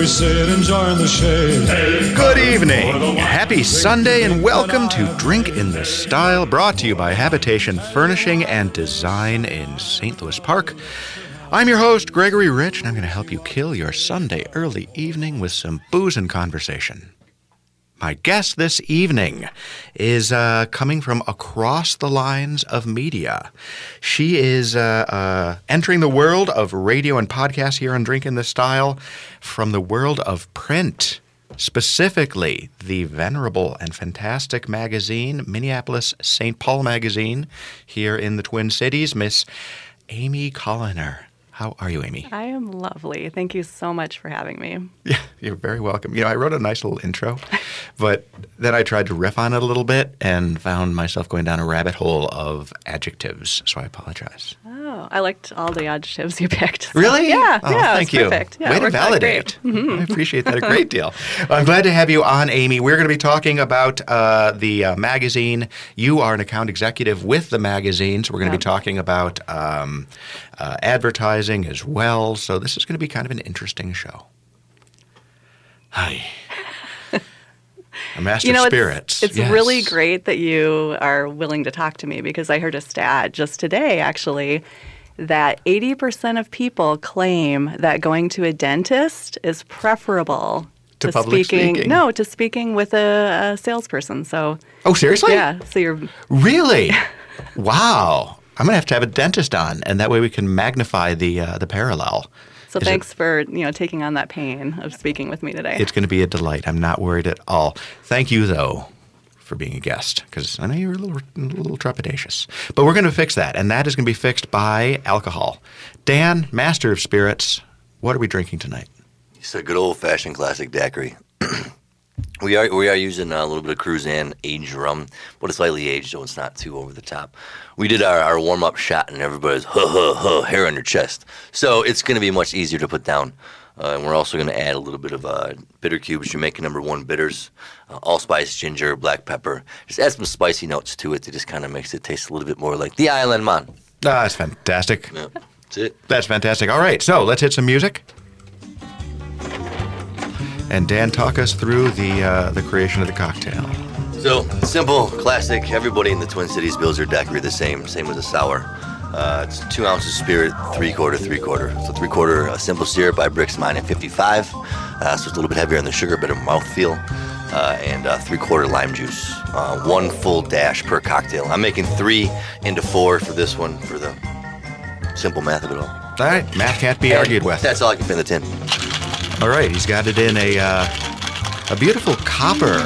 we sit enjoying the shade. Good evening. Happy Sunday and welcome to Drink in the Style, brought to you by Habitation Furnishing and Design in St. Louis Park. I'm your host, Gregory Rich, and I'm going to help you kill your Sunday early evening with some booze and conversation. My guest this evening is uh, coming from across the lines of media. She is uh, uh, entering the world of radio and podcast here on Drink in the Style from the world of print, specifically the venerable and fantastic magazine, Minneapolis St. Paul Magazine, here in the Twin Cities. Miss Amy Koliner. How are you, Amy? I am lovely. Thank you so much for having me. Yeah, you're very welcome. You know, I wrote a nice little intro, but then I tried to riff on it a little bit and found myself going down a rabbit hole of adjectives. So I apologize. Oh, I liked all the adjectives you picked. so- Really? Yeah, Oh, yeah. Thank you. Perfect. Yeah, Way to validate. Mm-hmm. I appreciate that a great deal. I'm glad to have you on, Amy. We're going to be talking about uh, the uh, magazine. You are an account executive with the magazine, so we're going to be talking about um, uh, advertising as well. So this is going to be kind of an interesting show. Hi. A master You know, of it's, spirits. it's Yes. really great that you are willing to talk to me because I heard a stat just today, actually, that 80% of people claim that going to a dentist is preferable To public speaking. No, to speaking with a, a salesperson. So, Oh, seriously? yeah, so you're Really? wow. I'm going to have to have a dentist on, and that way we can magnify the uh, the parallel. so Is it- thanks for, you know, taking on that pain of speaking with me today. It's going to be a delight. I'm not worried at all. Thank you, though, for being a guest, because I know you're a little, a little trepidatious. But we're going to fix that, and that is going to be fixed by alcohol. Dan, master of spirits, what are we drinking tonight? It's a good old fashioned classic daiquiri. we are we are using a little bit of Cruzan aged rum, but it's lightly aged, so it's not too over the top. We did our, our warm up shot, and everybody's huh huh huh hair on your chest, so it's going to be much easier to put down. Uh, and we're also going to add a little bit of uh, bitter cubes, Jamaican number one bitters, uh, allspice, ginger, black pepper. Just add some spicy notes to it to just kind of makes it taste a little bit more like the island man. Ah, that's fantastic. Yeah, that's it. That's fantastic. All right, so let's hit some music. And Dan, talk us through the uh, the creation of the cocktail. So simple, classic. Everybody in the Twin Cities builds their daiquiri the same, same as a sour. Uh, it's two ounces spirit, three quarter, three quarter. So three quarter uh, simple syrup by Brix Mine at 55. Uh, so it's a little bit heavier on the sugar, better mouthfeel. Uh, and uh, three quarter lime juice. Uh, one full dash per cocktail. I'm making three into four for this one for the simple math of it all. All right, math can't be argued with. That's all I can fit in the tin. All right, he's got it in a uh, a beautiful copper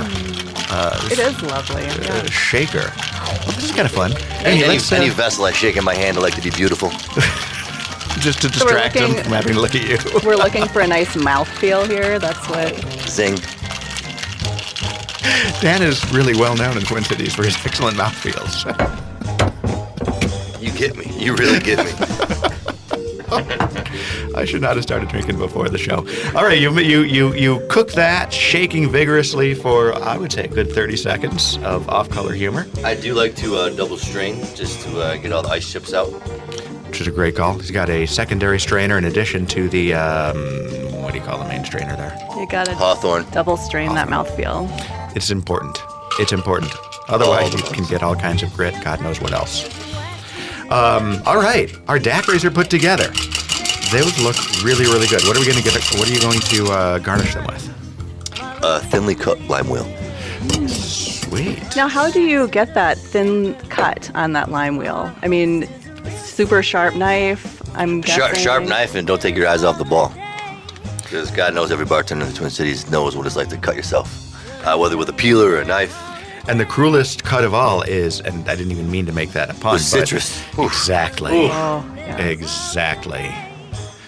it is lovely. uh, Yeah. shaker. Well, this is kind of fun. Any, Hey, any, let's, uh, any vessel I shake in my hand, I like to be beautiful. just to we're distract him looking- from having to look at you. We're looking for a nice mouthfeel here. That's what Zing. Dan is really well known in Twin Cities for his excellent mouthfeels. You get me. You really get me. I should not have started drinking before the show. All right, you you you you cook that, shaking vigorously for I would say a good 30 seconds of off-color humor, I do like to uh, double strain just to uh, get all the ice chips out. which is a great call. He's got a secondary strainer in addition to the um, what do you call the main strainer there? you got to Hawthorne. double strain that mouthfeel. It's important. It's important. Otherwise, you can get all kinds of grit. God knows what else. Um, all right, our daiquiris are put together. They would look really, really good. What are we going to get? What are you going to uh, garnish them with? Uh, thinly cut lime wheel. Sweet. Now, how do you get that thin cut on that lime wheel? I mean, super sharp knife. I'm guessing. Sharp, sharp knife and don't take your eyes off the ball. Because God knows every bartender in the Twin Cities knows what it's like to cut yourself. Uh, whether with a peeler or a knife. And the cruelest cut of all is, and I didn't even mean to make that a pun. The but- citrus. Oof. Exactly. Oh, yeah. Exactly.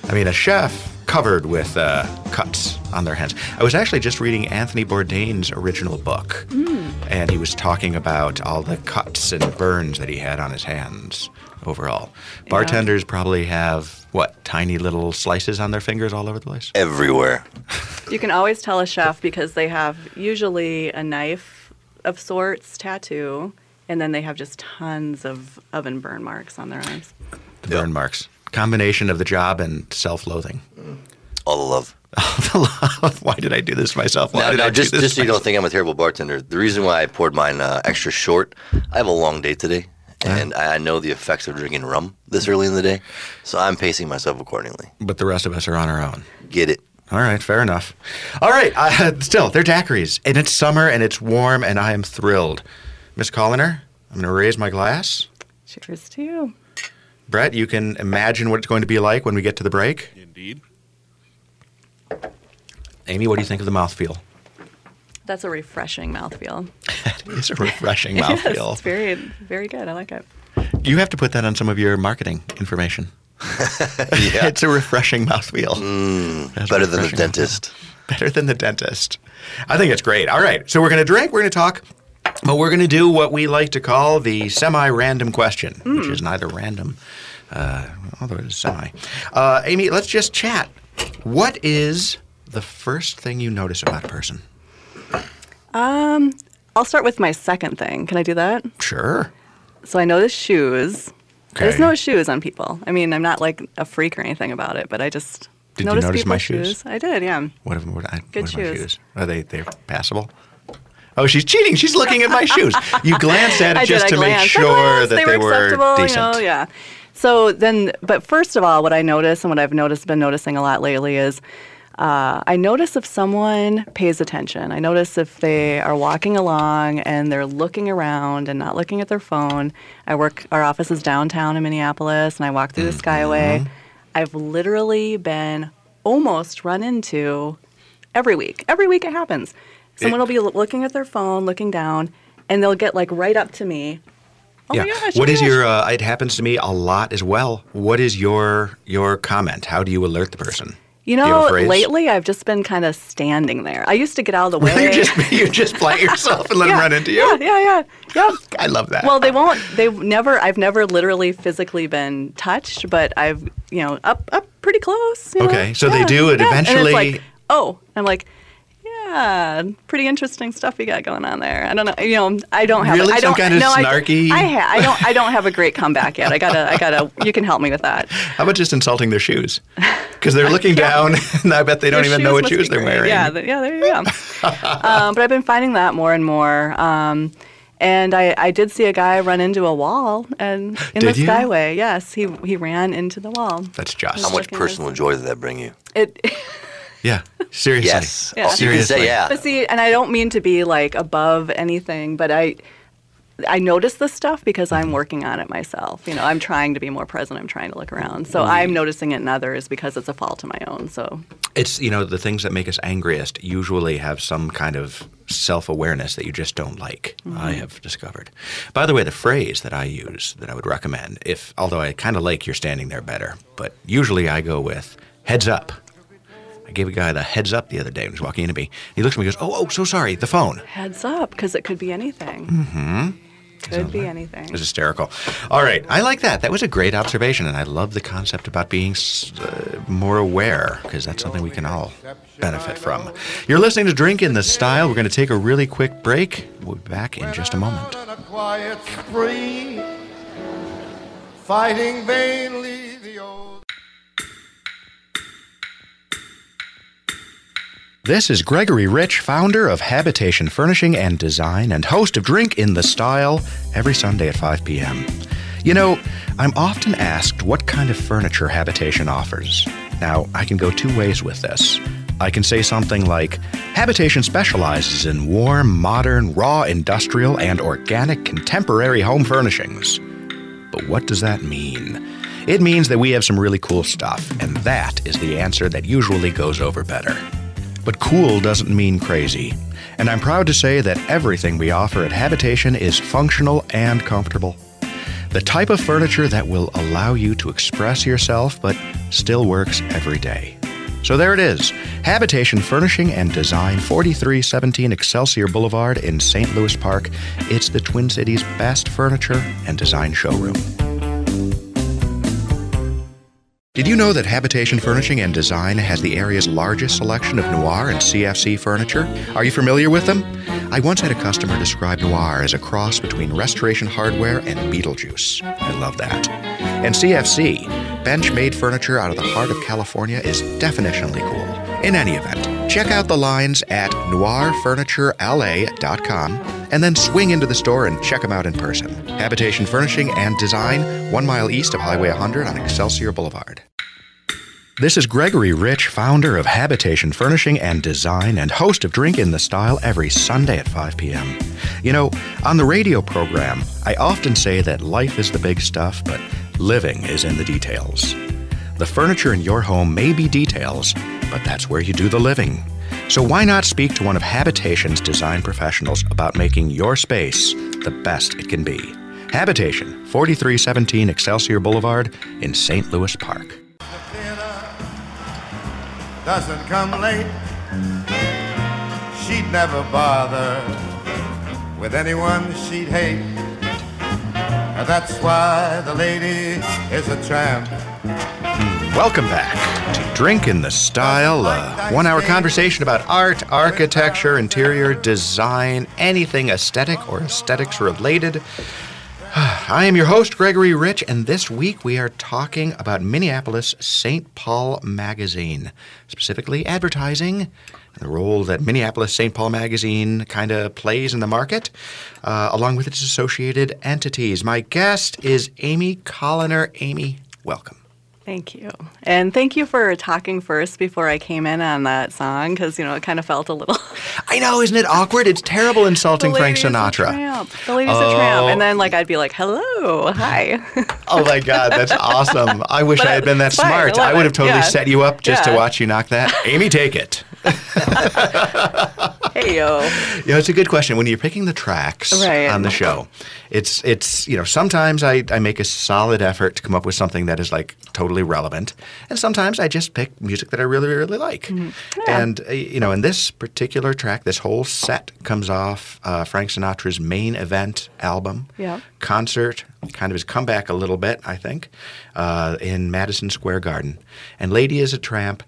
I mean, a chef covered with uh, cuts on their hands. I was actually just reading Anthony Bourdain's original book, and he was talking about all the cuts and burns that he had on his hands overall. Bartenders probably have, what, tiny little slices on their fingers all over the place? Everywhere. You can always tell a chef because they have usually a knife of sorts, tattoo, and then they have just tons of oven burn marks on their arms. The burn marks. Combination of the job and self loathing. All the love. All the love. Why did I do this myself? Why Now, did now I do just, this just so you don't think I'm a terrible bartender, the reason why I poured mine uh, extra short, I have a long day today, and I know the effects of drinking rum this early in the day, so I'm pacing myself accordingly. But the rest of us are on our own. Get it? All right, fair enough. All right, uh, still, they're daiquiris, and it's summer, and it's warm, and I am thrilled. Miss Koliner, I'm going to raise my glass. Cheers to you. Brett, you can imagine what it's going to be like when we get to the break. Indeed. Amy, what do you think of the mouthfeel? That's a refreshing mouthfeel. That is a refreshing Yes, mouthfeel. it's very, very good. I like it. You have to put that on some of your marketing information. Yeah. It's a refreshing mouthfeel. Mm, That's Better than the dentist. mouthfeel. Better than the dentist. I think it's great. All right, so we're going to drink, we're going to talk, but we're going to do what we like to call the semi random question, which is neither random, uh, although it is semi. Uh, Amy, let's just chat. What is the first thing you notice about a person? Um, I'll start with my second thing. Can I do that? Sure. So I notice shoes. I just Okay. notice shoes on people. I mean, I'm not like a freak or anything about it, but I just Did you notice notice my people's shoes? I did, yeah. What, have, what, I, Good what are my shoes. shoes? Are they they're passable? Oh, she's cheating. She's looking at my shoes. You glanced at it just to I make sure that they, were acceptable, decent. You know, yeah. So then, but first of all, what I notice and what I've noticed, been noticing a lot lately is uh, I notice if someone pays attention. I notice if they are walking along and they're looking around and not looking at their phone. I work, our office is downtown in Minneapolis, and I walk through the Mm-hmm. Skyway. I've literally been almost run into every week. Every week it happens. Someone will be looking at their phone, looking down, and they'll get like right up to me. Oh yeah. my gosh! what oh is your? Uh, it happens to me a lot as well. What is your your comment? How do you alert the person? You Do you know, lately I've just been kind of standing there. I used to get out of the way. you just you just plant yourself and let yeah, them run into you. Yeah, yeah, yeah. Yep. I love that. Well, they won't. They've never. I've never literally physically been touched, but I've you know up up pretty close. you know? Okay, so they do it yeah. Eventually- it's like, oh, I'm like, yeah, pretty interesting stuff you got going on there. I don't know. You know, I don't have. Really? I Some don't, kind of no, snarky- I, ha- I don't. I don't have a great comeback yet. I gotta. I gotta. You can help me with that. How about just insulting their shoes? Because they're looking down, and I bet they don't Their even know what shoes they're wearing. Yeah, th- yeah, there you go. um, but I've been finding that more and more. Um, and I, I did see a guy run into a wall and in Did the you? Skyway. Yes, he he ran into the wall. That's just. How much personal joy did that bring you? It, Yeah. Seriously. Yes. Yeah. You can Seriously. say yeah. but see, and I don't mean to be like above anything, but I I notice this stuff because Mm-hmm. I'm working on it myself. You know, I'm trying to be more present. I'm trying to look around. So Mm-hmm. I'm noticing it in others because it's a fault of my own. So It's you know the things that make us angriest usually have some kind of self-awareness that you just don't like. I have discovered. By the way, the phrase that I use that I would recommend, if although I kind of like you're standing there better, but usually I go with heads up. I gave a guy the heads up the other day when he was walking into me. He looks at me and goes, "Oh, oh, so sorry, the phone." heads up, because it could be anything. Mm-hmm. Could be anything. It was hysterical. All right, I like that. That was a great observation, and I love the concept about being uh, more aware because that's something we can all benefit from. You're listening to Drink in the Style. We're going to take a really quick break. We'll be back in just a moment. On a quiet spree, fighting vainly This is Gregory Rich, founder of Habitation Furnishing and Design and host of Drink in the Style every Sunday at 5 p.m. You know, I'm often asked what kind of furniture Habitation offers. Now, I can go two ways with this. I can say something like Habitation specializes in warm, modern, raw, industrial, and organic contemporary home furnishings. But what does that mean? It means that we have some really cool stuff, and that is the answer that usually goes over better. But cool doesn't mean crazy. And I'm proud to say that everything we offer at Habitation is functional and comfortable. The type of furniture that will allow you to express yourself but still works every day. So there it is Habitation Furnishing and Design, 4317 Excelsior Boulevard in St. Louis Park. It's the Twin Cities' best furniture and design showroom. Did you know that Habitation Furnishing and Design has the area's largest selection of noir and CFC furniture? Are you familiar with them? I once had a customer describe noir as a cross between Restoration Hardware and Beetlejuice. I love that. And CFC, bench made furniture out of the heart of California, is definitionally cool. In any event, check out the lines at noirfurniturela.com and then swing into the store and check them out in person. Habitation Furnishing and Design, one mile east of Highway 100 on Excelsior Boulevard. This is Gregory Rich, founder of Habitation Furnishing and Design and host of Drink in the Style every Sunday at 5 p.m. You know, on the radio program, I often say that life is the big stuff, but living is in the details. The furniture in your home may be details, but that's where you do the living. So why not speak to one of Habitation's design professionals about making your space the best it can be? Habitation, 4317 Excelsior Boulevard in St. Louis Park. Doesn't come late. She'd never bother with anyone she'd hate. And that's why the lady is a tramp. Welcome back to Drink in the Style, a one hour conversation about art, architecture, interior design, anything aesthetic or aesthetics related. I am your host, Gregory Rich, and this week we are talking about Minneapolis St. Paul Magazine, specifically advertising the role that Minneapolis St. Paul Magazine kind of plays in the market, uh, along with its associated entities. My guest is Amy Koliner. Amy, welcome. Thank you. And thank you for talking first before I came in on that song because, you know, it kind of felt a little. I know, isn't it awkward? It's terrible insulting Frank Sinatra. The lady's a oh. tramp. Oh. And then, like, I'd be like, hello, hi. Oh my God, that's awesome. I wish But I had been that it's fine, smart. I I would have totally Yeah. set you up just to watch you knock that. Amy, take it. hey, yo. You know, it's a good question. When you're picking the tracks Right. on the show, it's it's you know sometimes I, I make a solid effort to come up with something that is like totally relevant, and sometimes I just pick music that I really really like. Mm-hmm. And uh, you know, in this particular track, this whole set comes off uh, Frank Sinatra's main event album, Yeah. concert, kind of his comeback a little bit, I think, uh, in Madison Square Garden. And "Lady is a Tramp"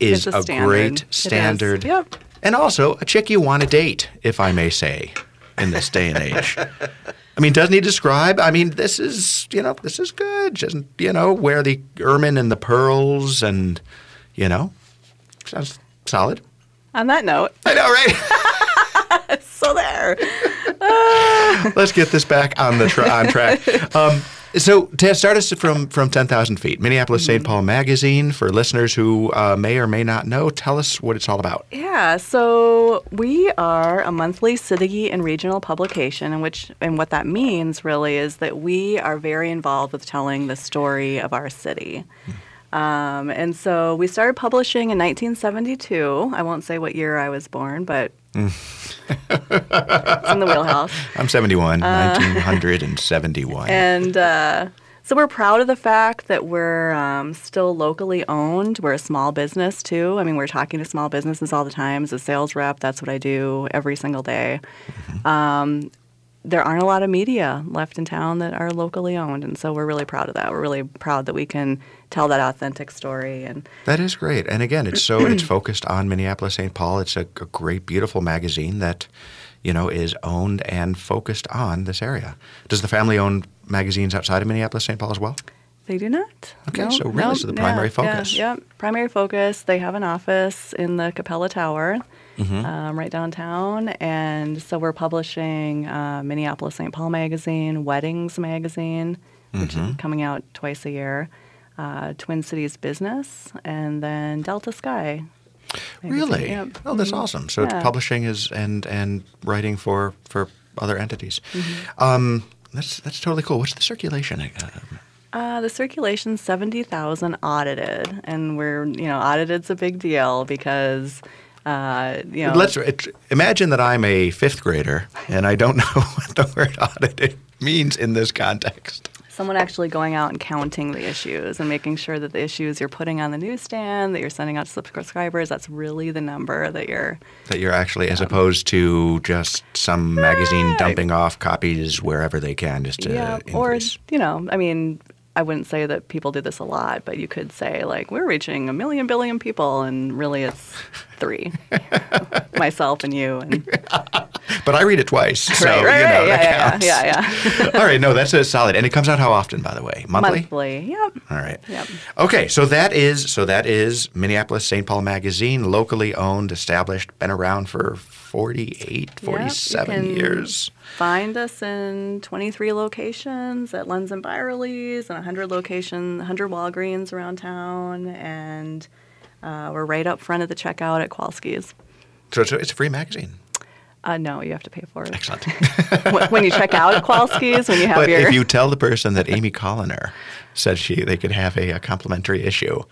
is a a, standard. Great standard. Yep. And also a chick you want to date, if I may say, in this day and age. I mean, doesn't he describe? I mean, this is, you know, this is good. Just, you know, wear the ermine and the pearls and, you know, sounds solid. On that note, I know, right? so there. Let's get this back on the tra- on track. Um, so to start us from from ten thousand feet, Minneapolis St. Paul Magazine. For listeners who uh, may or may not know, tell us what it's all about. Yeah, so we are a monthly city and regional publication, and which and what that means really is that we are very involved with telling the story of our city. Um, and so we started publishing in 1972. I won't say what year I was born, but it's in the wheelhouse. I'm 71, 1971. Uh, And uh, so we're proud of the fact that we're um, still locally owned. We're a small business too. I mean, we're talking to small businesses all the time. As a sales rep, that's what I do every single day. Um, there aren't a lot of media left in town that are locally owned, and so we're really proud of that. We're really proud that we can tell that authentic story. And That is great. And again, it's so it's focused on Minneapolis St. Paul. It's a, a great, beautiful magazine that, you know, is owned and focused on this area. Does the family own magazines outside of Minneapolis St. Paul as well? They do not. Okay, No, so really no, this is the primary yeah, focus. Yeah, primary focus. They have an office in the Capella Tower, Mm-hmm. um, right downtown, and so we're publishing uh, Minneapolis St. Paul magazine, Weddings magazine, which Mm-hmm. is coming out twice a year, uh, Twin Cities Business, and then Delta Sky. magazine. Really? Yep. Oh, that's awesome. So Yeah. publishing is and and writing for for other entities. Mm-hmm. Um, that's that's totally cool. What's the circulation? Uh, Uh, the circulation's 70,000 audited, and we're, you know, audited's a big deal because, uh, you know. Let's it, imagine that I'm a fifth grader and I don't know what the word audited means in this context. someone actually going out and counting the issues and making sure that the issues you're putting on the newsstand that you're sending out to subscribers that's really the number that you're That you're actually, as opposed to just some magazine dumping off copies wherever they can, just to yeah or you know i mean I wouldn't say that people do this a lot, but you could say like we're reaching a million billion people, and really it's three, myself and you, and But I read it twice, so right, right, you know yeah, counts. yeah, yeah, yeah. All right, no, that's a solid, and it comes out how often, by the way? Monthly. Monthly, yep. All right. Yep. Okay, so that is so that is Minneapolis St. Paul Magazine, locally owned, established, been around for 48, 47 can- years. Find us in 23 locations at Lunds and Byerlys and 100 locations, 100 Walgreens around town, and uh, we're right up front of the checkout at Kowalski's. So it's a, it's a free magazine. Uh, no, you have to pay for it. Excellent. when, when you check out at Kowalski's, when you have but your if you tell the person that Amy Koliner said she they could have a, a complimentary issue,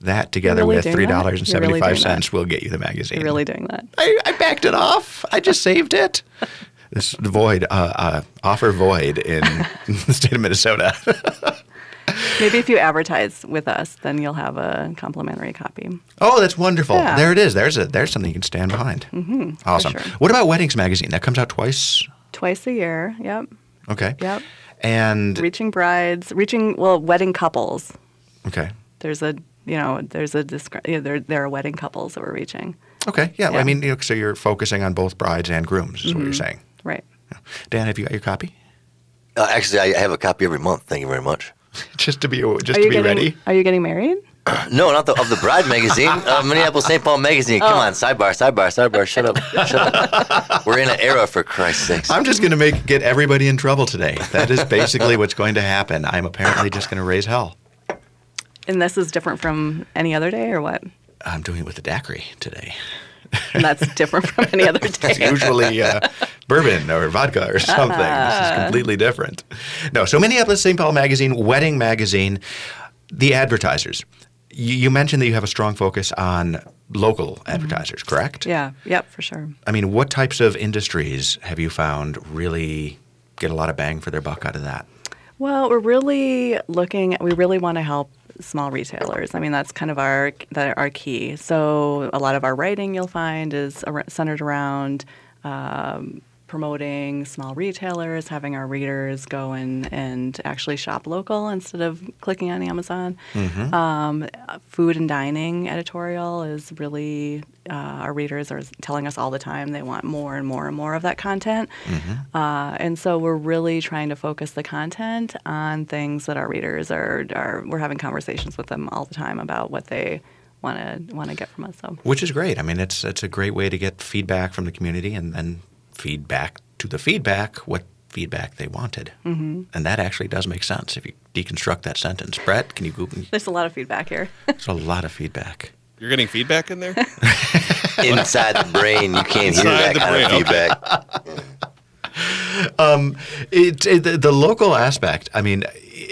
that together really with three dollars and really five cents will get you the magazine. you're really doing that. I, I backed it off. I just saved it. This void uh, uh, offer void in the state of Minnesota. Maybe if you advertise with us, then you'll have a complimentary copy. Oh, that's wonderful. Yeah. There it is. There's a there's something you can stand behind. Mm-hmm, awesome. sure. What about Weddings magazine? That comes out twice. Twice a year. Yep. Okay. Yep. And Reaching brides, reaching well, wedding couples. okay. There's a you know there's a descri- yeah, there there are wedding couples that we're reaching. Okay. Yeah. I mean, you know, so you're focusing on both brides and grooms, is what Mm-hmm. you're saying. Right. Dan, have you got your copy? Uh, actually, I have a copy every month. Thank you very much. just to be just to be getting ready. Are you getting married? No, not the of the Bride magazine. Uh, Minneapolis St. Paul magazine. Come Oh. on, sidebar, sidebar, sidebar. Shut up, shut up. We're in an era, for Christ's sake. I'm just going to make get everybody in trouble today. That is basically what's going to happen. I'm apparently just going to raise hell. And this is different from any other day, or what? I'm doing it with the daiquiri today. And that's different from any other It's day. usually uh, bourbon or vodka or something. This is completely different. No, so Minneapolis St. Paul Magazine, Wedding Magazine, the advertisers. You, you mentioned that you have a strong focus on local advertisers, correct? Yeah. Yep. For sure. I mean, what types of industries have you found really get a lot of bang for their buck out of that? Well, we're really looking. We really want to help small retailers. I mean, that's kind of our that our key. So a lot of our writing you'll find is centered around. Um, promoting small retailers, having our readers go and, and actually shop local instead of clicking on Amazon. Um, food and dining editorial is really, uh, our readers are telling us all the time they want more and more and more of that content. Uh, and so we're really trying to focus the content on things that our readers are, are we're having conversations with them all the time about what they want to want to get from us. So Which is great. I mean, it's it's a great way to get feedback from the community and then feedback to the feedback what feedback they wanted. Mm-hmm. And that actually does make sense if you deconstruct that sentence. Brett, can you Google? there's a lot of feedback here. There's a lot of feedback. You're getting feedback in there? Inside the brain, you can't hear that the kind of brain, okay. feedback. It, it, the, the local aspect, I mean,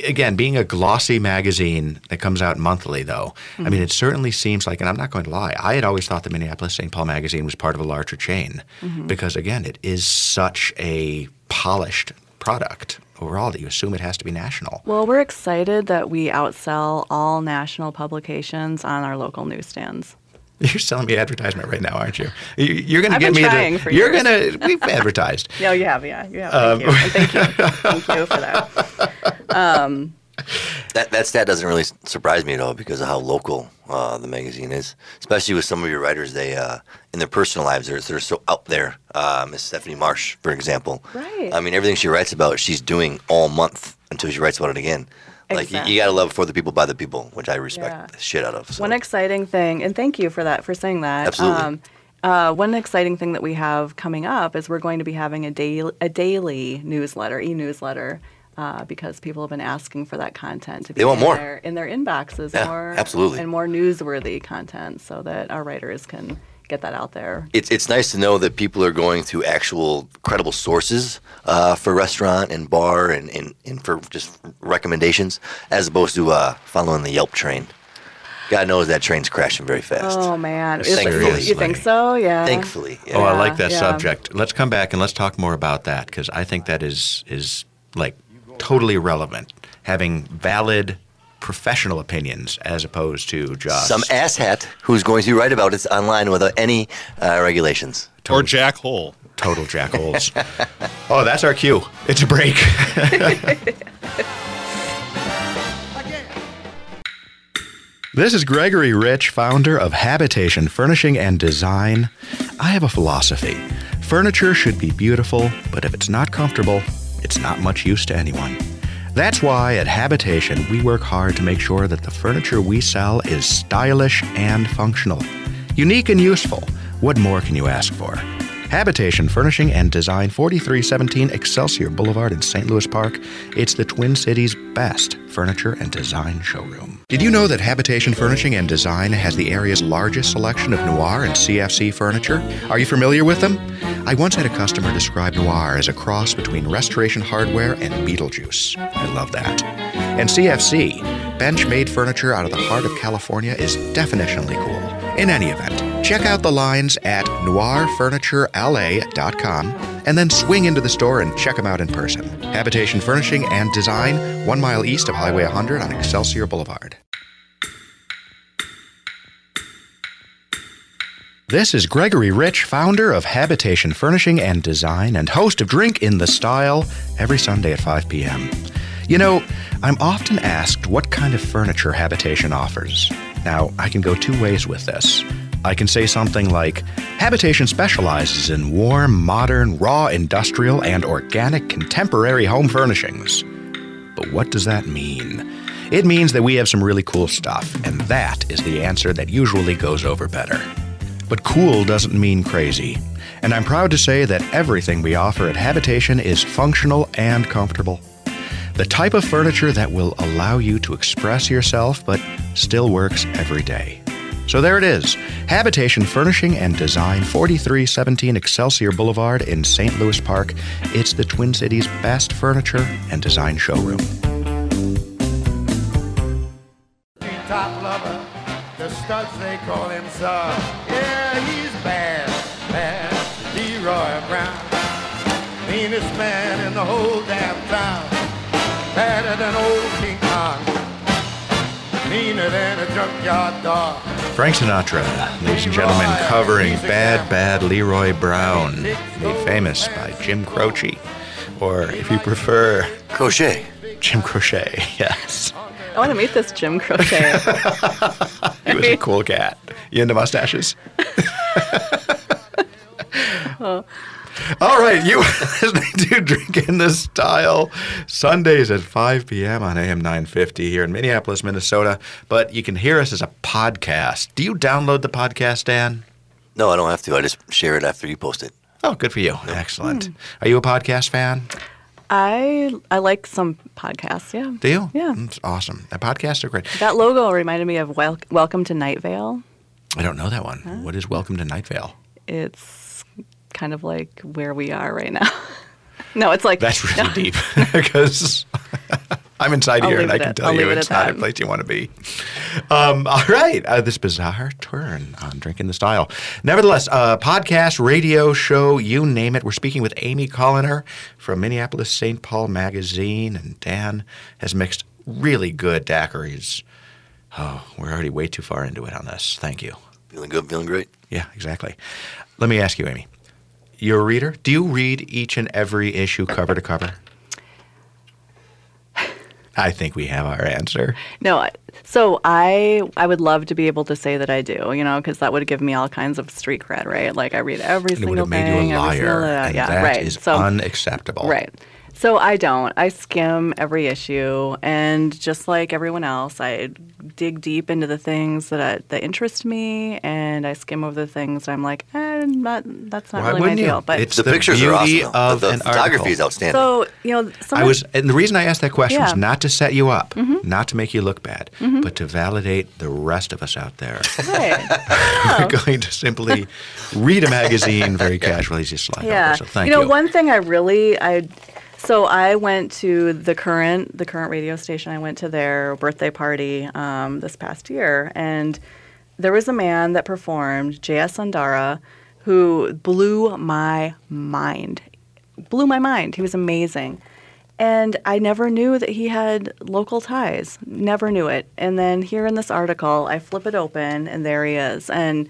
again, being a glossy magazine that comes out monthly, though, I mean, mm-hmm. it certainly seems like, and I'm not going to lie, I had always thought the Minneapolis St. Paul magazine was part of a larger chain mm-hmm. because, again, it is such a polished product overall that you assume it has to be national. Well, we're excited that we outsell all national publications on our local newsstands. You're selling me advertisement right now, aren't you? You- You're going to I've get been me trying to. for you're going to. We've advertised. No, you have, yeah, you have. Thank you, thank you, thank you for that. That that stat doesn't really surprise me at all because of how local uh, the magazine is, especially with some of your writers. They uh, in their personal lives, they're, they're so out there. Uh, Miss Stephanie March, for example. Right. I mean, everything she writes about, she's doing all month until she writes about it again. Like you, Exactly. you gotta love for the people by the people, which I respect Yeah. the shit out of. So. One exciting thing, and thank you for that, for saying that. Absolutely. uh, one exciting thing that we have coming up is we're going to be having a daily, a daily newsletter, e-newsletter, uh, because people have been asking for that content to be They want in more. their in their inboxes, Yeah, more absolutely. and more newsworthy content, so that our writers can get that out there. it's it's nice to know that people are going to actual credible sources uh, for restaurant and bar and, and, and for just recommendations as opposed to uh, following the Yelp train. God knows that train's crashing very fast. Oh man, Thankfully. you think so? Yeah. Thankfully, yeah. Oh, I like that yeah. subject. Let's come back and let's talk more about that because I think that is is like totally relevant. Having valid professional opinions as opposed to just some asshat who's going to write about it online without any uh, regulations. or Jack Hole? total jackholes. oh, that's our cue. It's a break. This is Gregory Rich, founder of Habitation Furnishing and Design. I have a philosophy furniture should be beautiful, but if it's not comfortable, it's not much use to anyone. That's why at Habitation we work hard to make sure that the furniture we sell is stylish and functional. Unique and useful. What more can you ask for? Habitation Furnishing and Design, 4317 Excelsior Boulevard in St. Louis Park. It's the Twin Cities' best furniture and design showroom. Did you know that Habitation Furnishing and Design has the area's largest selection of noir and CFC furniture? Are you familiar with them? I once had a customer describe noir as a cross between restoration hardware and Beetlejuice. I love that. And CFC, bench made furniture out of the heart of California, is definitionally cool. In any event, check out the lines at noirfurniturela.com and then swing into the store and check them out in person. Habitation Furnishing and Design, one mile east of Highway 100 on Excelsior Boulevard. This is Gregory Rich, founder of Habitation Furnishing and Design and host of Drink in the Style every Sunday at 5 p.m. You know, I'm often asked what kind of furniture Habitation offers. Now, I can go two ways with this. I can say something like Habitation specializes in warm, modern, raw, industrial, and organic contemporary home furnishings. But what does that mean? It means that we have some really cool stuff, and that is the answer that usually goes over better. But cool doesn't mean crazy. And I'm proud to say that everything we offer at Habitation is functional and comfortable. The type of furniture that will allow you to express yourself but still works every day. So there it is Habitation Furnishing and Design, 4317 Excelsior Boulevard in St. Louis Park. It's the Twin Cities' best furniture and design showroom. top lover, the studs they call him sir. Yeah, he's bad, bad, Leroy Brown. Meanest man in the whole damn town. Than old King Kong. Meaner than a junkyard dog. Frank Sinatra, ladies and gentlemen, covering Bad Bad Leroy Brown, made famous by Jim Croce, or if you prefer, Crochet. Jim Crochet. Yes, I want to meet this Jim Crochet. he was a cool cat. You into mustaches? All right, you are listening to Drink in the Style Sundays at 5 p.m. on AM 950 here in Minneapolis, Minnesota. But you can hear us as a podcast. Do you download the podcast, Dan? No, I don't have to. I just share it after you post it. Oh, good for you. Excellent. Are you a podcast fan? I I like some podcasts. Yeah. Do you? Yeah. It's awesome. The podcasts are great. That logo reminded me of Wel- Welcome to Night Vale. I don't know that one. What is Welcome to Night Vale? It's kind of like where we are right now. no, it's like That's really no. deep because I'm inside I'll here and I can at- tell I'll you leave it it's at not a place you want to be. Um, all right, uh, this bizarre turn on Drink in the Style. Nevertheless, uh, podcast, radio show, you name it. We're speaking with Amy Koliner from Minneapolis St. Paul Magazine, and Dan has mixed really good daiquiris. Oh, we're already way too far into it on this. Thank you. Feeling good, feeling great. Yeah, exactly. Let me ask you, Amy. You're a reader. Do you read each and every issue cover to cover? I think we have our answer. No, so I I would love to be able to say that I do, you know, because that would give me all kinds of street cred, right? Like I read every And it would single have made thing, you a every single, liar. uh, and yeah, that right. is so unacceptable. right. So I don't. I skim every issue, and just like everyone else, I dig deep into the things that I, that interest me, and I skim over the things that I'm like, eh, not, that's not Why really my you? deal. But It's The, the pictures are awesome. of the the an photography article. is outstanding. so you know, some I was, and the reason I asked that question was Yeah. Mm-hmm. not to set you up, not to make you look bad, but to validate the rest of us out there. right. We're going to simply read a magazine very casually, just slide yeah. over. So thank you know, you. one thing I really I so I went to the current the current radio station. I went to their birthday party um, this past year, and there was a man that performed, J.S. Ondara, who blew my mind. Blew my mind. He was amazing. And I never knew that he had local ties. Never knew it. And then here in this article, I flip it open, and there he is. And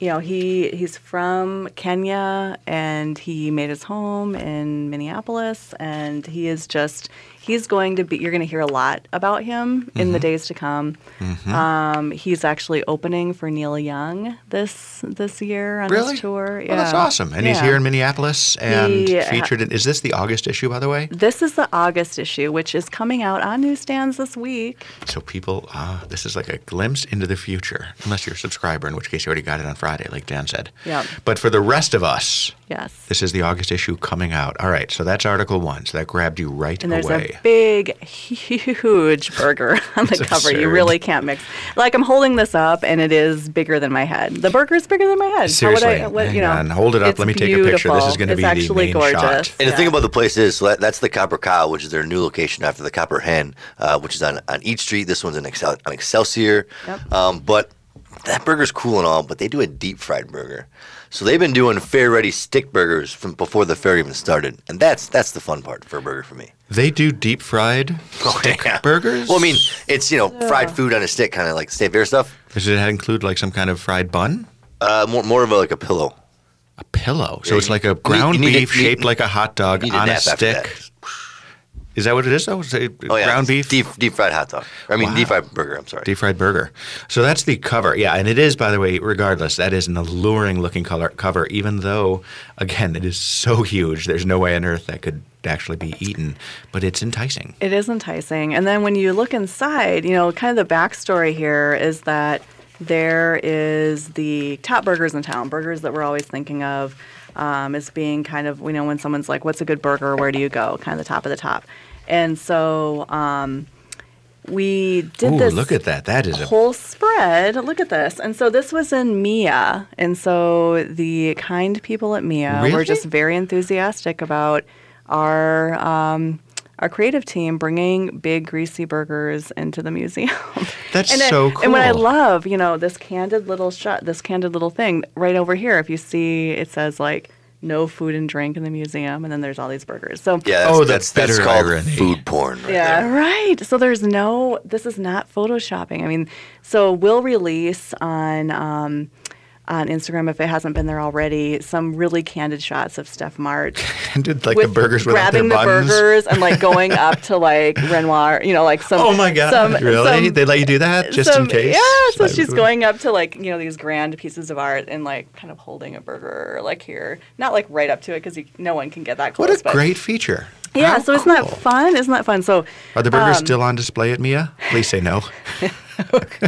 you know, he he's from Kenya, and he made his home in Minneapolis, and he is just he's going to be. You're going to hear a lot about him in the Mm-hmm. days to come. Um, he's actually opening for Neil Young this this year on Really? his tour. Well, that's awesome. And he's here in Minneapolis and He, uh, featured in. Is this the August issue, by the way? This is the August issue, which is coming out on newsstands this week. So people, ah, this is like a glimpse into the future, unless you're a subscriber, in which case you already got it on Friday, like Dan said. Yep. But for the rest of us, Yes. this is the August issue coming out. All right, so that's article one. So that grabbed you right And away. A big, huge burger on the It's cover. You really can't mix. Like I'm holding this up, and it is bigger than my head. The burger is bigger than my head. How would Seriously, I, what, hang you know, on. Hold it up. Let me take a picture. This is gonna It's be the actually main gorgeous. shot. And the thing about the place is, so that, that's the Copper Cow, which is their new location after the Copper Hen, uh, which is on, on Eat Street. This one's in Excel, on Excelsior. Yep. Um, but that burger's cool and all, but they do a deep fried burger. So they've been doing fair ready stick burgers from before the fair even started, and that's that's the fun part for a burger for me. They do deep fried stick Yeah. burgers. Well, I mean, it's you know fried food on a stick, kind of like state fair stuff. does it include like some kind of fried bun? Uh, more more of a, like a pillow. A pillow. So Yeah, it's like a ground you need beef need- shaped like a hot dog You need to on a nap after stick. That. Is that what it is? though? Is it Oh yeah, ground beef, deep deep fried hot dog. I mean Wow. deep fried burger. I'm sorry. deep fried burger. So that's the cover. Yeah, and it is, by the way, regardless, that is an alluring looking color cover. Even though, again, it is so huge, there's no way on earth that could actually be eaten, but it's enticing. It is enticing. And then when you look inside, you know, kind of the backstory here is that there is the top burgers in town, burgers that we're always thinking of um, as being kind of, you know, when someone's like, what's a good burger? Where do you go? Kind of the top of the top. And so um, we did Ooh, this look at that. That is a whole spread. Look at this. And so this was in Mia. And so the kind people at Mia Really? were just very enthusiastic about our um, our creative team bringing big greasy burgers into the museum. That's and so And what I love, you know, this candid little shot, this candid little thing right over here. If you see, it says like no food and drink in the museum, and then there's all these burgers. So Yeah, that's, Oh, the that's, that's bitter called irony. food porn. Right yeah, there. right. So there's no, this is not photoshopping. I mean, so we'll release on um, on Instagram if it hasn't been there already some really candid shots of Steph March and did like the burgers grabbing the buns. burgers and like going up to like Renoir, you know, like some. Oh my god! some- really? some- they let you do that just some- in case? Yeah, so she's going up to like you know these grand pieces of art and like kind of holding a burger like here, not like right up to it because no one can get that close. What a but- great feature! Yeah, How so isn't that fun? Isn't that fun? So Are the burgers um, still on display at Mia? Please say no.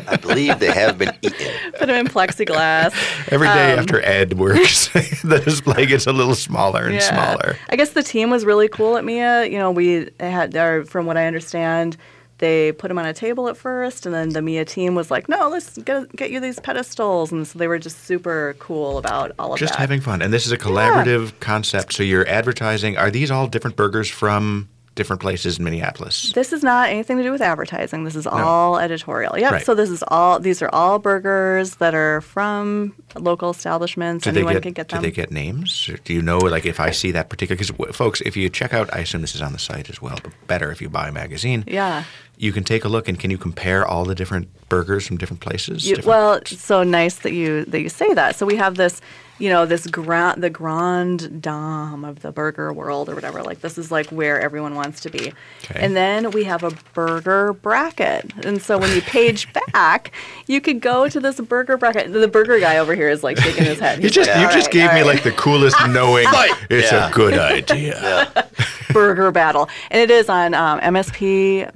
I believe they have been eaten. put them in plexiglass. Every day Um, after Ed works, the display gets a little smaller and smaller. I guess the team was really cool at Mia. You know, we had, our, from what I understand, they put them on a table at first, and then the Mia team was like, "No, let's get get you these pedestals," and so they were just super cool about all of Just that. Just having fun. And this is a collaborative concept. So you're advertising. Are these all different burgers from different places in Minneapolis? This is not anything to do with advertising. This is all editorial. Yep. Right. So this is all. These are all burgers that are from local establishments. Do Anyone get, can get them. do they get names? Or do you know, like, if I see that particular? Because, folks, if you check out, I assume this is on the site as well, but better if you buy a magazine. Yeah. You can take a look and can you compare all the different burgers from different places? You, Different- well, it's so nice that you that you say that. So we have this, you know, this grand the grand dame of the burger world or whatever. Like this is like where everyone wants to be. Okay. And then we have a burger bracket. And so when you page back, you could go to this burger bracket. The burger guy over here is like shaking his head. you just like, you "All just right, gave all me right." like the coolest knowing it's Yeah. a good idea. burger battle. And it is on um, mspmag.com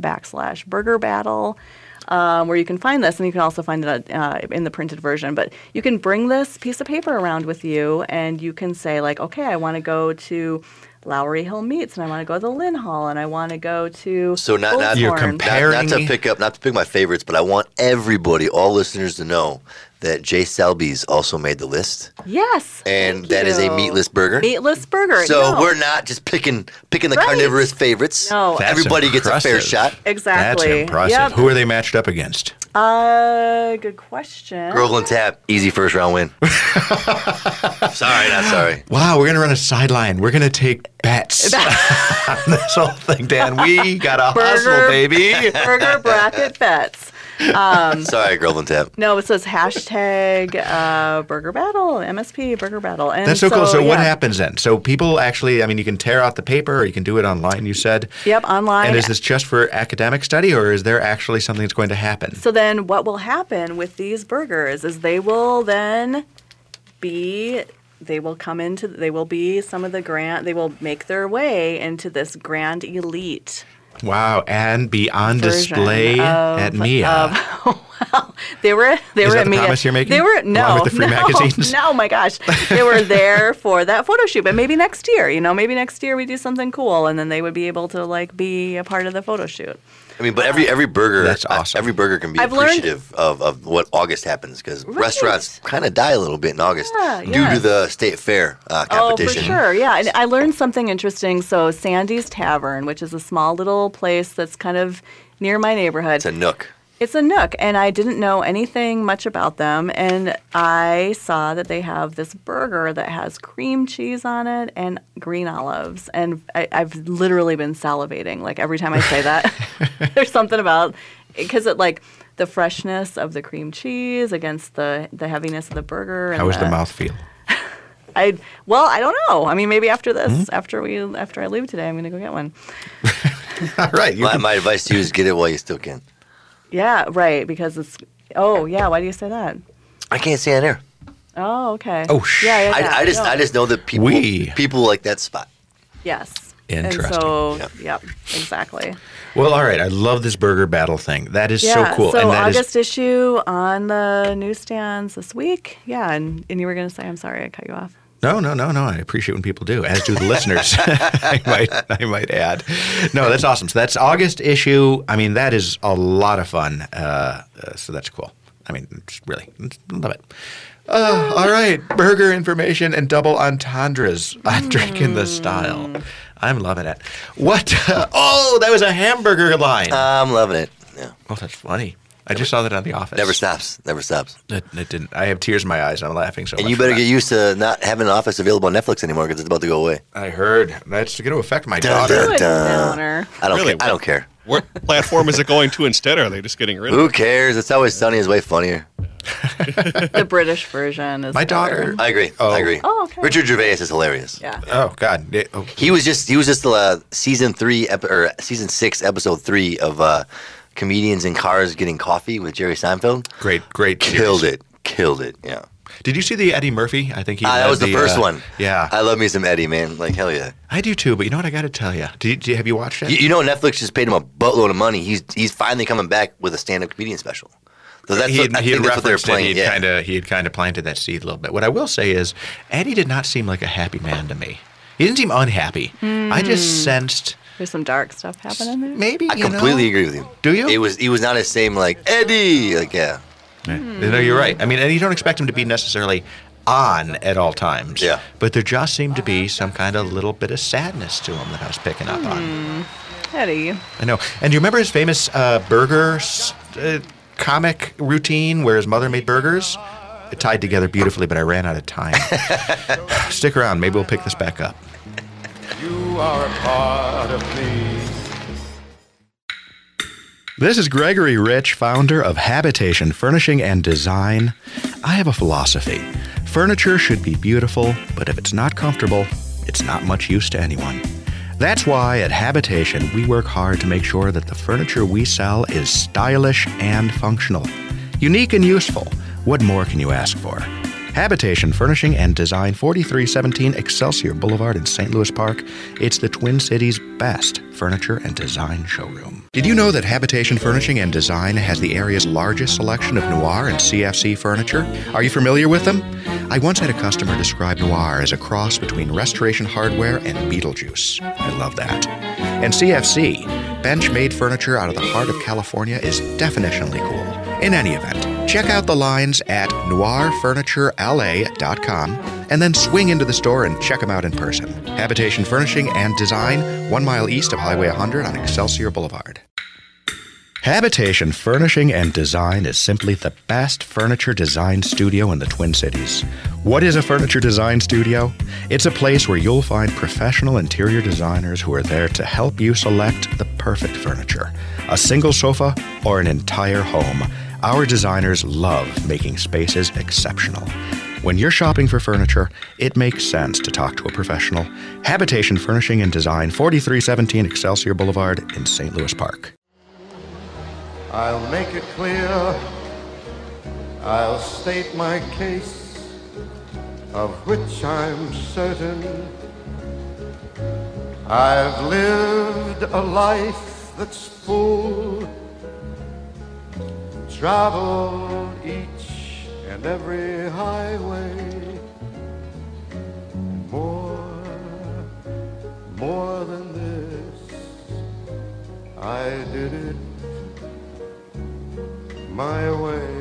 backslash burger battle. Um, where you can find this, and you can also find it uh, in the printed version. But you can bring this piece of paper around with you, and you can say like, okay, I want to go to Lowry Hill Meats, and I want to go to the Lynhall, and I want to go to So not- not- You're Bull's Horn. compa- Not, not to pick up, not to pick my favorites, but I want everybody, all listeners, to know that J. Selby's also made the list, yes, and thank that is a meatless burger. meatless burger. So no. we're not just picking picking the Right. carnivorous favorites. No. That's everybody gets a fair shot. exactly That's impressive. Yep. Who are they matched up against? Uh, good question. Groveland Tap, easy first round win. sorry, not sorry. Wow, we're gonna run a sideline. We're gonna take bets on this whole thing, Dan. We got a hustle, Burger- baby. burger bracket bets. Sorry, Groveland Tap. No, it says hashtag uh, Burger Battle, MSP Burger Battle. And That's so, cool. So what happens then? So people actually, I mean, you can tear out the paper or you can do it online. You said. Yep, online. And is this just for academic study, or is there actually something that's going to happen? So then, what will happen with these burgers is they will then be, they will come into, they will be some of the grand, they will make their way into this grand elite. Wow, and be on display of- at Mia. of- well, they were they Is were that at the Mia. promise you're making? They were no, with the free no, magazines? no, my gosh, they were there for that photo shoot. But maybe next year, you know, maybe next year we do something cool, and then they would be able to like be a part of the photo shoot. I mean, but every every burger, That's awesome. every burger can be I've learned- appreciative of, of what August happens because Right. restaurants kind of die a little bit in August Yeah, due yeah. to the state fair uh, Oh, for sure. Yeah. And I learned something interesting. So, Sandy's Tavern, which is a small little place that's kind of near my neighborhood, It's a nook. It's a nook. And I didn't know anything much about them. And I saw that they have this burger that has cream cheese on it and green olives. And I, I've literally been salivating. Like every time I say that, there's something about because it like, the freshness of the cream cheese against the, the heaviness of the burger. And was the mouth feel? I well, I don't know. I mean, maybe after this, Hmm? after we after I leave today, I'm gonna go get one. All right, you My, can- my advice to you is get it while you still can. Yeah, right. Because it's oh yeah. Why do you say that? I can't say on air. Oh okay. Oh, sh- yeah, yeah, yeah. I, I just No. I just know that people We- people like that spot. yes. Interesting. And so Yep. yep, exactly. well, all right. I love this burger battle thing. That is Yeah. so cool. So and that is August issue on the newsstands this week. Yeah, and, and you were gonna say, I'm sorry, I cut you off. No, no, no, no. I appreciate when people do, as do the listeners. I might, I might add. No, that's awesome. So that's August issue. I mean, that is a lot of fun. Uh, uh, so that's cool. I mean, it's really love it. Uh, all right, burger information and double entendres on Drink in the Style. I'm loving it. What? oh, that was a hamburger line. I'm loving it. Yeah. oh, that's funny. I just saw that on The Office. Never stops. Never stops. It, it didn't. I have tears in my eyes. I'm laughing so much. And you better get used to not having an office available on Netflix anymore because it's about to go away. I heard that's going to affect my Dun, daughter. dun, dun. I don't Really? care. I don't care. What platform is it going to instead? Are they just getting rid of Who cares? It's always sunny is way funnier. The British version is My better. daughter- I agree. Oh. I agree. Oh, okay. Richard Gervais is hilarious. Yeah. Oh God! It- oh, He was just he was just uh, season three ep- or season six episode three of uh, comedians in cars getting coffee with Jerry Seinfeld. great, great. Killed series. it. Killed it. Yeah. Did you see the Eddie Murphy? I think he. Ah, that was the, first uh, one. Yeah, I love me some Eddie, man. Like hell yeah. I do too. But you know what? I got to tell you. Did you, did you- have you watched it? You, you know Netflix just paid him a buttload of money. He's he's finally coming back with a stand-up comedian special. So that's he had, I he had think that's what referenced it. He had Yeah. kind of he had kind of planted that seed a little bit. What I will say is, Eddie did not seem like a happy man to me. He didn't seem unhappy. I just sensed There's some dark stuff happening there. maybe. I you know- completely agree with you. Do you? It was he was not the same like Eddie. Like yeah. Yeah. No, you're right. I mean, and you don't expect him to be necessarily on at all times. Yeah. But there just seemed to be some kind of little bit of sadness to him that I was picking up on. Eddie. I know. And do you remember his famous uh, burger s- uh, comic routine where his mother made burgers? It tied together beautifully, but I ran out of time. Stick around. Maybe we'll pick this back up. You are a part of me. This is Gregory Rich, founder of Habitation Furnishing and Design. I have a philosophy furniture should be beautiful, but if it's not comfortable, it's not much use to anyone. That's why at Habitation we work hard to make sure that the furniture we sell is stylish and functional. Unique and useful. What more can you ask for? Habitation Furnishing and Design, 4317 Excelsior Boulevard in St. Louis Park. It's the Twin Cities' best furniture and design showroom. Did you know that Habitation Furnishing and Design has the area's largest selection of noir and CFC furniture? Are you familiar with them? I once had a customer describe noir as a cross between restoration hardware and Beetlejuice. I love that. And CFC, bench made furniture out of the heart of California, is definitionally cool. In any event, check out the lines at noirfurniturela.com and then swing into the store and check them out in person. Habitation Furnishing and Design, one mile east of Highway 100 on Excelsior Boulevard. Habitation Furnishing and Design is simply the best furniture design studio in the Twin Cities. What is a furniture design studio? It's a place where you'll find professional interior designers who are there to help you select the perfect furniture. A single sofa or an entire home. Our designers love making spaces exceptional. When you're shopping for furniture, it makes sense to talk to a professional. Habitation Furnishing and Design, 4317 Excelsior Boulevard in St. Louis Park. I'll make it clear. I'll state my case, of which I'm certain. I've lived a life that's full, traveled each and every highway, and more, more than this, I did it my way.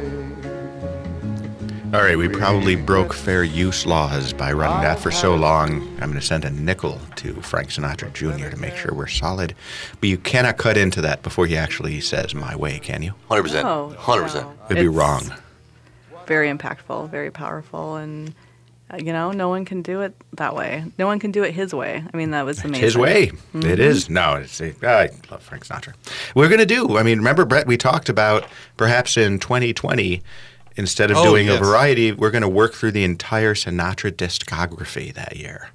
All right, we probably broke fair use laws by running that for so long. I'm going to send a nickel to Frank Sinatra Jr. to make sure we're solid. But you cannot cut into that before he actually says my way, can you? 100%. Oh, 100%. no. It'd be It's wrong. Very impactful, very powerful, and uh, you know, no one can do it that way. No one can do it his way. I mean, that was amazing. His way. Mm-hmm. It is. No, it's, I love Frank Sinatra. We're going to do, I mean, remember, Brett, we talked about perhaps in 2020, instead of Oh, doing yes. a variety, we're going to work through the entire Sinatra discography that year.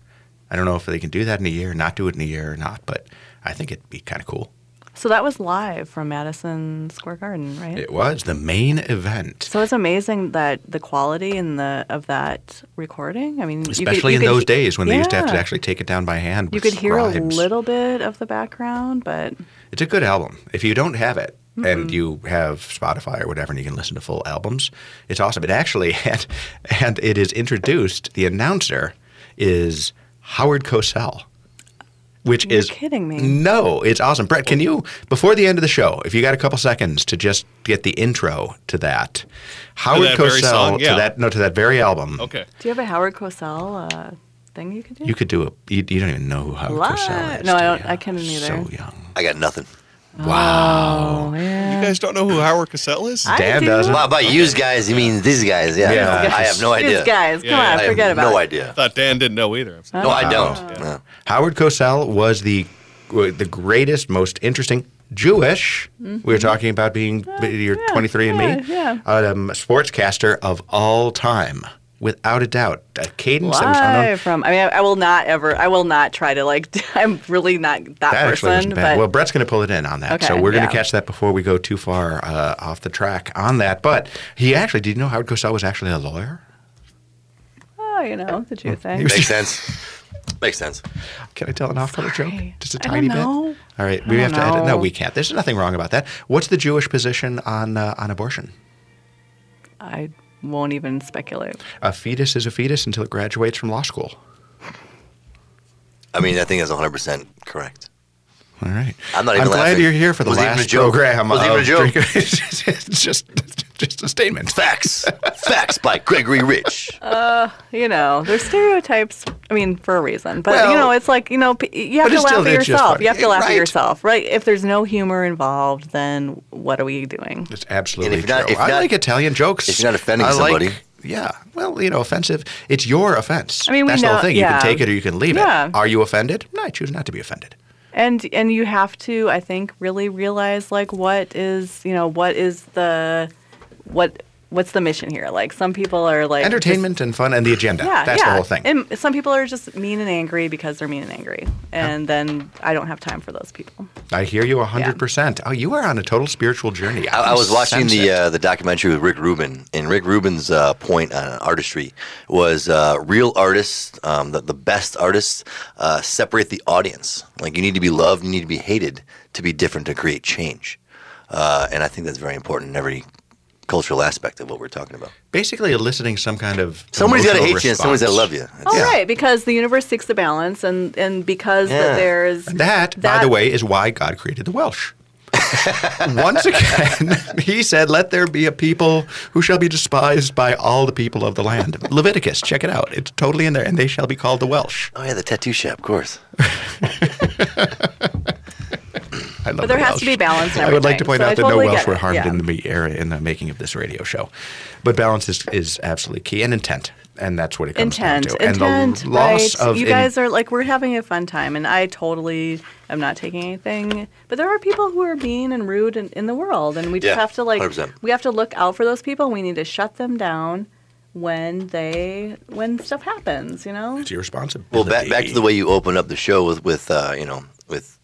I don't know if they can do that in a year, not do it in a year or not, but I think it'd be kind of cool. So that was live from Madison Square Garden, right? It was the main event. So it's amazing that the quality in the of that recording. I mean, you could- Especially you in could those days when they used to have to actually take it down by hand. You could hear a little bit of the background, but It's a good album. If you don't have it Mm-hmm. and you have Spotify or whatever and you can listen to full albums, it's awesome. It actually and and it is introduced. The announcer is Howard Cosell. Which You're is kidding me. No, it's awesome. Brett, can you before the end of the show, if you got a couple seconds to just get the intro to that, Howard that very Cosell song? to that no to that very album. Okay. do you have a Howard Cosell uh, thing you could do? You could do a. You, you don't even know who Howard Cosell is. No, I do don't- you? I couldn't either. So young. I got nothing. Wow. oh, yeah. You guys don't know who Howard Cosell is? I Dan do. doesn't. Well, by use guys, you mean these guys? Yeah. Yeah. No, I have no idea. These guys, come Yeah, on, yeah. I have forget about no it. idea. thought Dan didn't know either. No, I don't. Oh. No. Howard Cosell was the the greatest, most interesting Jewish. We were talking about being you're Mm-hmm. yeah, 23andMe, yeah, um, sportscaster of all time, without a doubt. A cadence that was unknown. From. I mean, I, I will not ever. I will not try to like. I'm really not that, That person. wasn't bad. But Well, Brett's going to pull it in on that, so we're going yeah. to catch that before we go too far uh, off the track on that. But he actually, did you know Howard Cosell was actually a lawyer? oh, you know the Jew thing. Makes sense. Makes sense. Can I tell an off-color joke? Just a I tiny don't bit. All right, we have don't to edit. No, we can't. There's nothing wrong about that. What's the Jewish position on uh, on abortion? I won't even speculate. A fetus is a fetus until it graduates from law school. I mean, I think that's 100% correct. All right. I'm not even glad laughing. you're here for the Wasn't even last a joke. program. Wasn't even a joke. It's just, just a statement. Facts. Facts by Gregory Rich. Uh, You know, there's stereotypes. I mean, for a reason, but Well- you know, it's like you know, you have to laugh at yourself. You have to laugh Right. at yourself, right? If there's no humor involved, then what are we doing? It's absolutely And if you're not- true. if I not- like Italian jokes. if you're not offending I like- somebody. yeah. Well, you know, offensive. It's your offense. I mean, we That's the whole know- thing. You can take it or you can leave Yeah. it. Are you offended? No, I choose not to be offended. And and you have to i think really realize like what is you know what is the what what's the mission here like some people are like just- Entertainment and fun and the agenda. yeah That's yeah. the whole thing. and some people are just mean and angry because they're mean and angry and then i don't have time for those people I hear you 100%. Oh, you are on a total spiritual journey. I, I can was watching the uh, the documentary with Rick Rubin, and Rick Rubin's uh, point on artistry was uh, real artists, um, the, the best artists, uh, separate the audience. Like you need to be loved, you need to be hated to be different to create change. Uh, and I think that's very important in every cultural aspect of what we're talking about. Basically eliciting some kind of. Somebody's got to emotional hate you, and somebody's got to love you. All It's- oh, right, because the universe seeks the balance and and because Yeah. that there's That, by the way, is why God created the Welsh. Once again, he said, Let there be a people who shall be despised by all the people of the land. Leviticus, check it out. It's totally in there. And they shall be called the Welsh. Oh yeah, the tattoo shop, of course. I love But there the has to be balance in I would like to point so out I that totally no Welsh were harmed yeah. in the era in the making of this radio show, but balance is, is absolutely key and intent, and that's what it comes intent, down to. intent, and the loss right? of you in- guys are like we're having a fun time, and I totally am not taking anything. But there are people who are mean and rude in, in the world, and we just Yeah, have to like 100%. we have to look out for those people. We need to shut them down when they when stuff happens. You know, it's your responsibility. Well, back back to the way you open up the show with with uh, you know with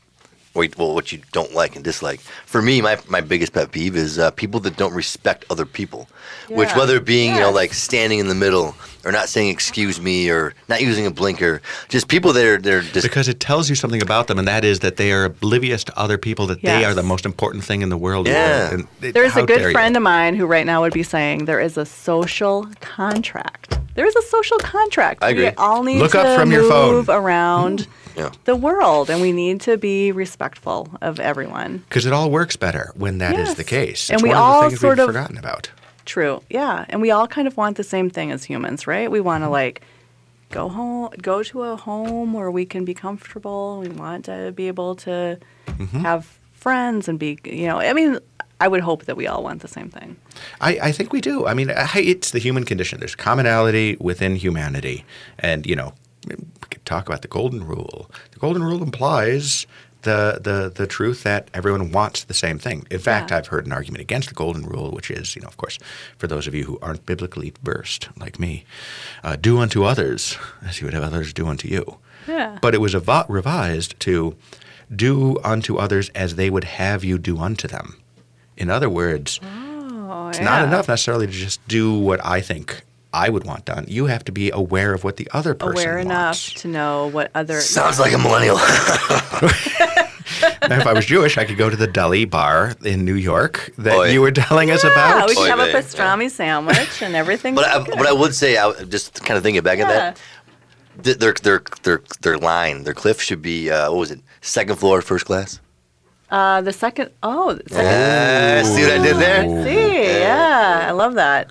wait, well what you don't like and dislike. For me, my my biggest pet peeve is uh, people that don't respect other people. Which whether it being you know like standing in the middle or not saying excuse me or not using a blinker, just people that are they're just because it tells you something about them, and that is that they are oblivious to other people, that they are the most important thing in the world. Yeah. And it- There's a good dare you. friend of mine who right now would be saying there is a social contract. There is a social contract. I agree. We all need Look to up from your phone. move around Yeah. the world, and we need to be respectful of everyone. Because it all works better when that is Yes. the case. And we one all of the things sort we've of- forgotten about. True. Yeah, and we all kind of want the same thing as humans, right? We want to like go home, go to a home where we can be comfortable. We want to be able to Mm-hmm. have friends and be, you know, I mean, I would hope that we all want the same thing. I, I think we do. I mean, I, it's the human condition. There's commonality within humanity. And, you know, talk about the golden rule. The golden rule implies the, the, the truth that everyone wants the same thing. In fact, Yeah. I've heard an argument against the golden rule, which is, you know, of course, for those of you who aren't biblically versed like me, uh, do unto others as you would have others do unto you. Yeah. But it was evo- revised to do unto others as they would have you do unto them. In other words, Oh, it's not enough necessarily to just do what I think I would want done. You have to be aware of what the other person Aware enough to know what other. sounds like a millennial. Now, if I was Jewish, I could go to the deli bar in New York that Oy. you were telling us Yeah, about. we can Oy have a vey, pastrami sandwich and everything. but I, but I would say I would- just kind of thinking back at that. Their their their their line, their cliff should be uh, what was it? Second floor, first class. Uh, the second, oh, the second. Yeah, see what I did there? See, yeah, I love that.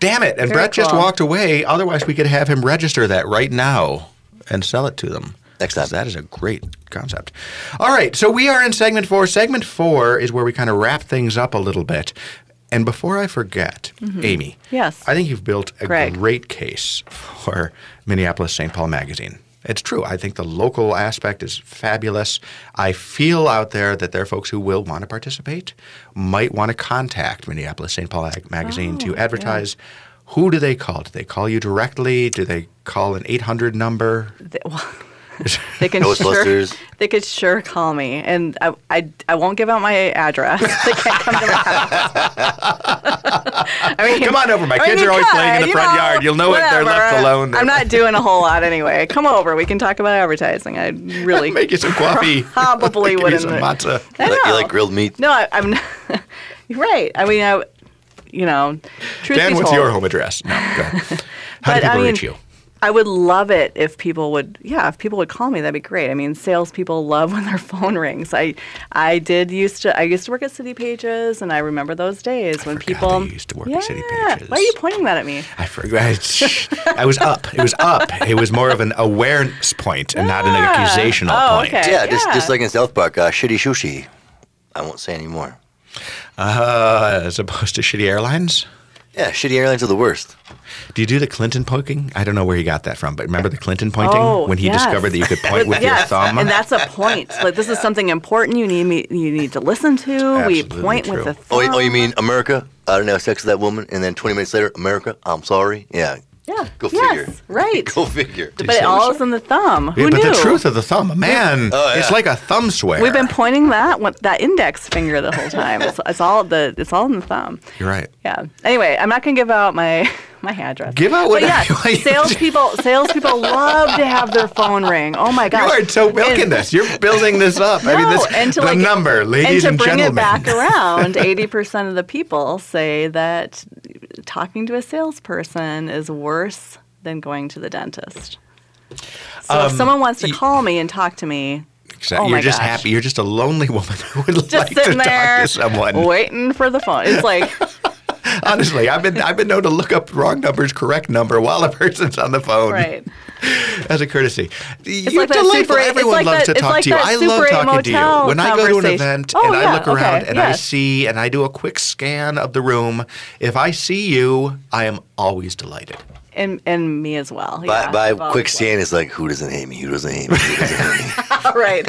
Damn it! And Very Brett just walked away. Otherwise, we could have him register that right now and sell it to them. Next time. That is a great concept. All right, so we are in segment four. Segment four is where we kind of wrap things up a little bit. And before I forget, Amy, Mm-hmm. Yes. I think you've built a Greg. great case for Minneapolis St. Paul Magazine. It's true. I think the local aspect is fabulous. I feel out there that there are folks who will want to participate, might want to contact Minneapolis St. Paul Ag- Magazine Oh, to advertise. Who do they call? Do they call you directly? Do they call an 800 number? They, well, they can sure, they could sure call me, and I, I, I won't give out my address. they can't come to my house. I mean, Come on over. My I kids you are always playing in the front know, yard. You'll know it. They're left whatever. alone. I'm not doing a whole lot anyway. Come over. We can talk about advertising. I really Make you some coffee. Probably Give you wouldn't. some matzah. I You like, you like grilled meat? No, I. You're right. I mean, I, you know, truth Dan, what's told, your home address? No, go ahead. How But, do I people mean, reach you? I would love it if people would, yeah, if people would call me, that'd be great. I mean, salespeople love when their phone rings. I, I did used to, I used to work at City Pages, and I remember those days when people that used to work yeah. at City Pages. Why are you pointing that at me? I forgot. I was up. It was up. It was more of an awareness point and not an accusational Oh, point. okay. Yeah, just just like in South Park, uh, shitty sushi. I won't say anymore. Uh, as opposed to shitty airlines. Yeah, shitty airlines are the worst. Do you do the Clinton poking? I don't know where he got that from, but remember the Clinton pointing Oh, when he yes. discovered that you could point with your yes, thumb? and that's a point. Like this is something important you need me, you need to listen to. we point true. with the Oh, thumb. you- oh, you mean America? I don't have sex with that woman, and then 20 minutes later, America, I'm sorry. Yeah, Yeah. Go yes, figure. Right. go figure. but it all is in the thumb. Who Yeah, but knew? the truth of the thumb, man, Oh, it's like a thumb swear. We've been pointing that one, that index finger the whole time. It's, it's all the it's all in the thumb. You're right. Yeah. Anyway, I'm not gonna give out my my address. Give out But whatever yeah, you- salespeople salespeople love to have their phone ring. Oh my god! You gosh. are so milking And- this. You're building this up. I mean, No, this and to the like, number, ladies and and, to bring gentlemen. it back around, eighty percent of the people say that talking to a salesperson is worse than going to the dentist. So if Um, someone wants to y- call me and talk to me, Exactly. Oh You're just gosh. happy. You're just a lonely woman who would just like to there talk to someone. waiting for the phone. It's like Honestly, I've been I've been known to look up wrong numbers, correct number while a person's on the phone. Right. As a courtesy. You're like that delightful. Super- Everyone like loves that- to talk like to you. I love talking to you. When I go to an event Oh, and I look around okay, and I see and I do a quick scan of the room, if I see you, I am always delighted. And and me as well. By, yeah, by I've quick scan, it's like, who doesn't hate me? Who doesn't hate me? Who doesn't hate me? right.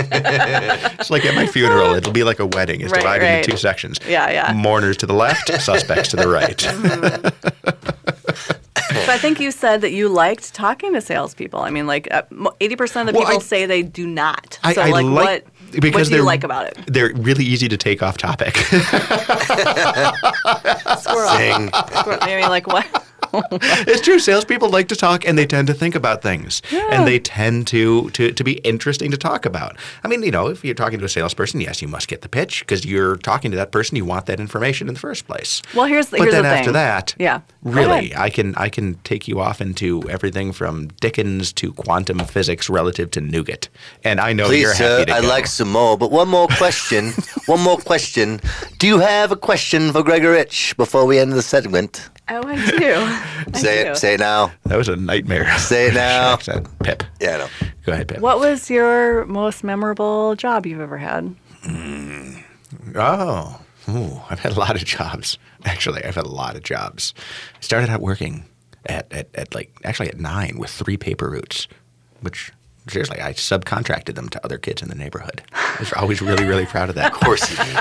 It's like at my funeral, it'll be like a wedding. It's Right, divided right. into two sections. Yeah, yeah. Mourners to the left, suspects to the right. So mm-hmm. I think you said that you liked talking to salespeople. I mean, like uh, eighty percent of the Well, people I- say they do not. I, so I like, like what? because what do you like about it? They're really easy to take off topic. Squirrel. Dang. Squirrel. I mean, like what? it's true. Salespeople like to talk, and they tend to think about things, and they tend to, to to be interesting to talk about. I mean, you know, if you're talking to a salesperson, yes, you must get the pitch because you're talking to that person. You want that information in the first place. Well, here's the thing. but here's then the after thing. that, yeah, really. I can I can take you off into everything from Dickens to quantum physics relative to nougat, and I know you're Please, happy sir, to I'd go. like some more. But one more question. one more question. Do you have a question for Gregory Rich before we end the segment? Oh, I do. I Say do. it. Say it now. that was a nightmare. Say it now. accent. Pip, Yeah, I know. go ahead, Pip. What was your most memorable job you've ever had? Mm. Oh, Ooh, I've had a lot of jobs. Actually, I've had a lot of jobs. I started out working at, at, at like actually at nine with three paper routes, which seriously I subcontracted them to other kids in the neighborhood. I was always really really proud of that. Of course you do.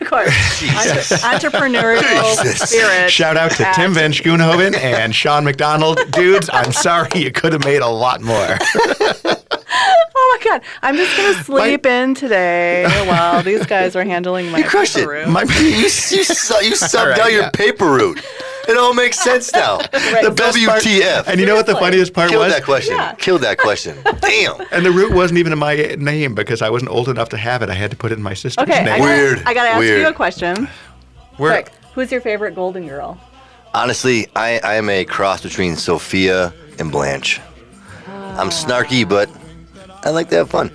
Of course, Entre- entrepreneurial Jesus. spirit. Shout out to at- Tim Van Schoonhoven and Sean McDonald. Dudes, I'm sorry you could have made a lot more. Oh my god, I'm just gonna sleep in today while these guys are handling my You crushed paper it. route. My, You, you, su- you subbed right, out your yeah. paper route. It all makes sense now. The best part- WTF. and you know what the funniest part Killed was? Killed that question. Yeah. Killed that question. Damn. And the root wasn't even in my name because I wasn't old enough to have it. I had to put it in my sister's okay, I name. gotta, Weird. I gotta ask Weird. you a question. We're- Quick, who's your favorite Golden Girl? Honestly, I, I am a cross between Sophia and Blanche. I'm snarky, but I like to have fun.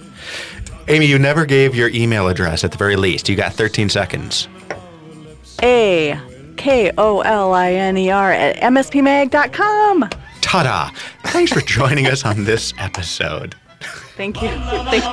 Amy, you never gave your email address at the very least. You got 13 seconds. A K O L I N E R at mspmag.com. Ta-da! Thanks for joining us on this episode. Thank you. Thank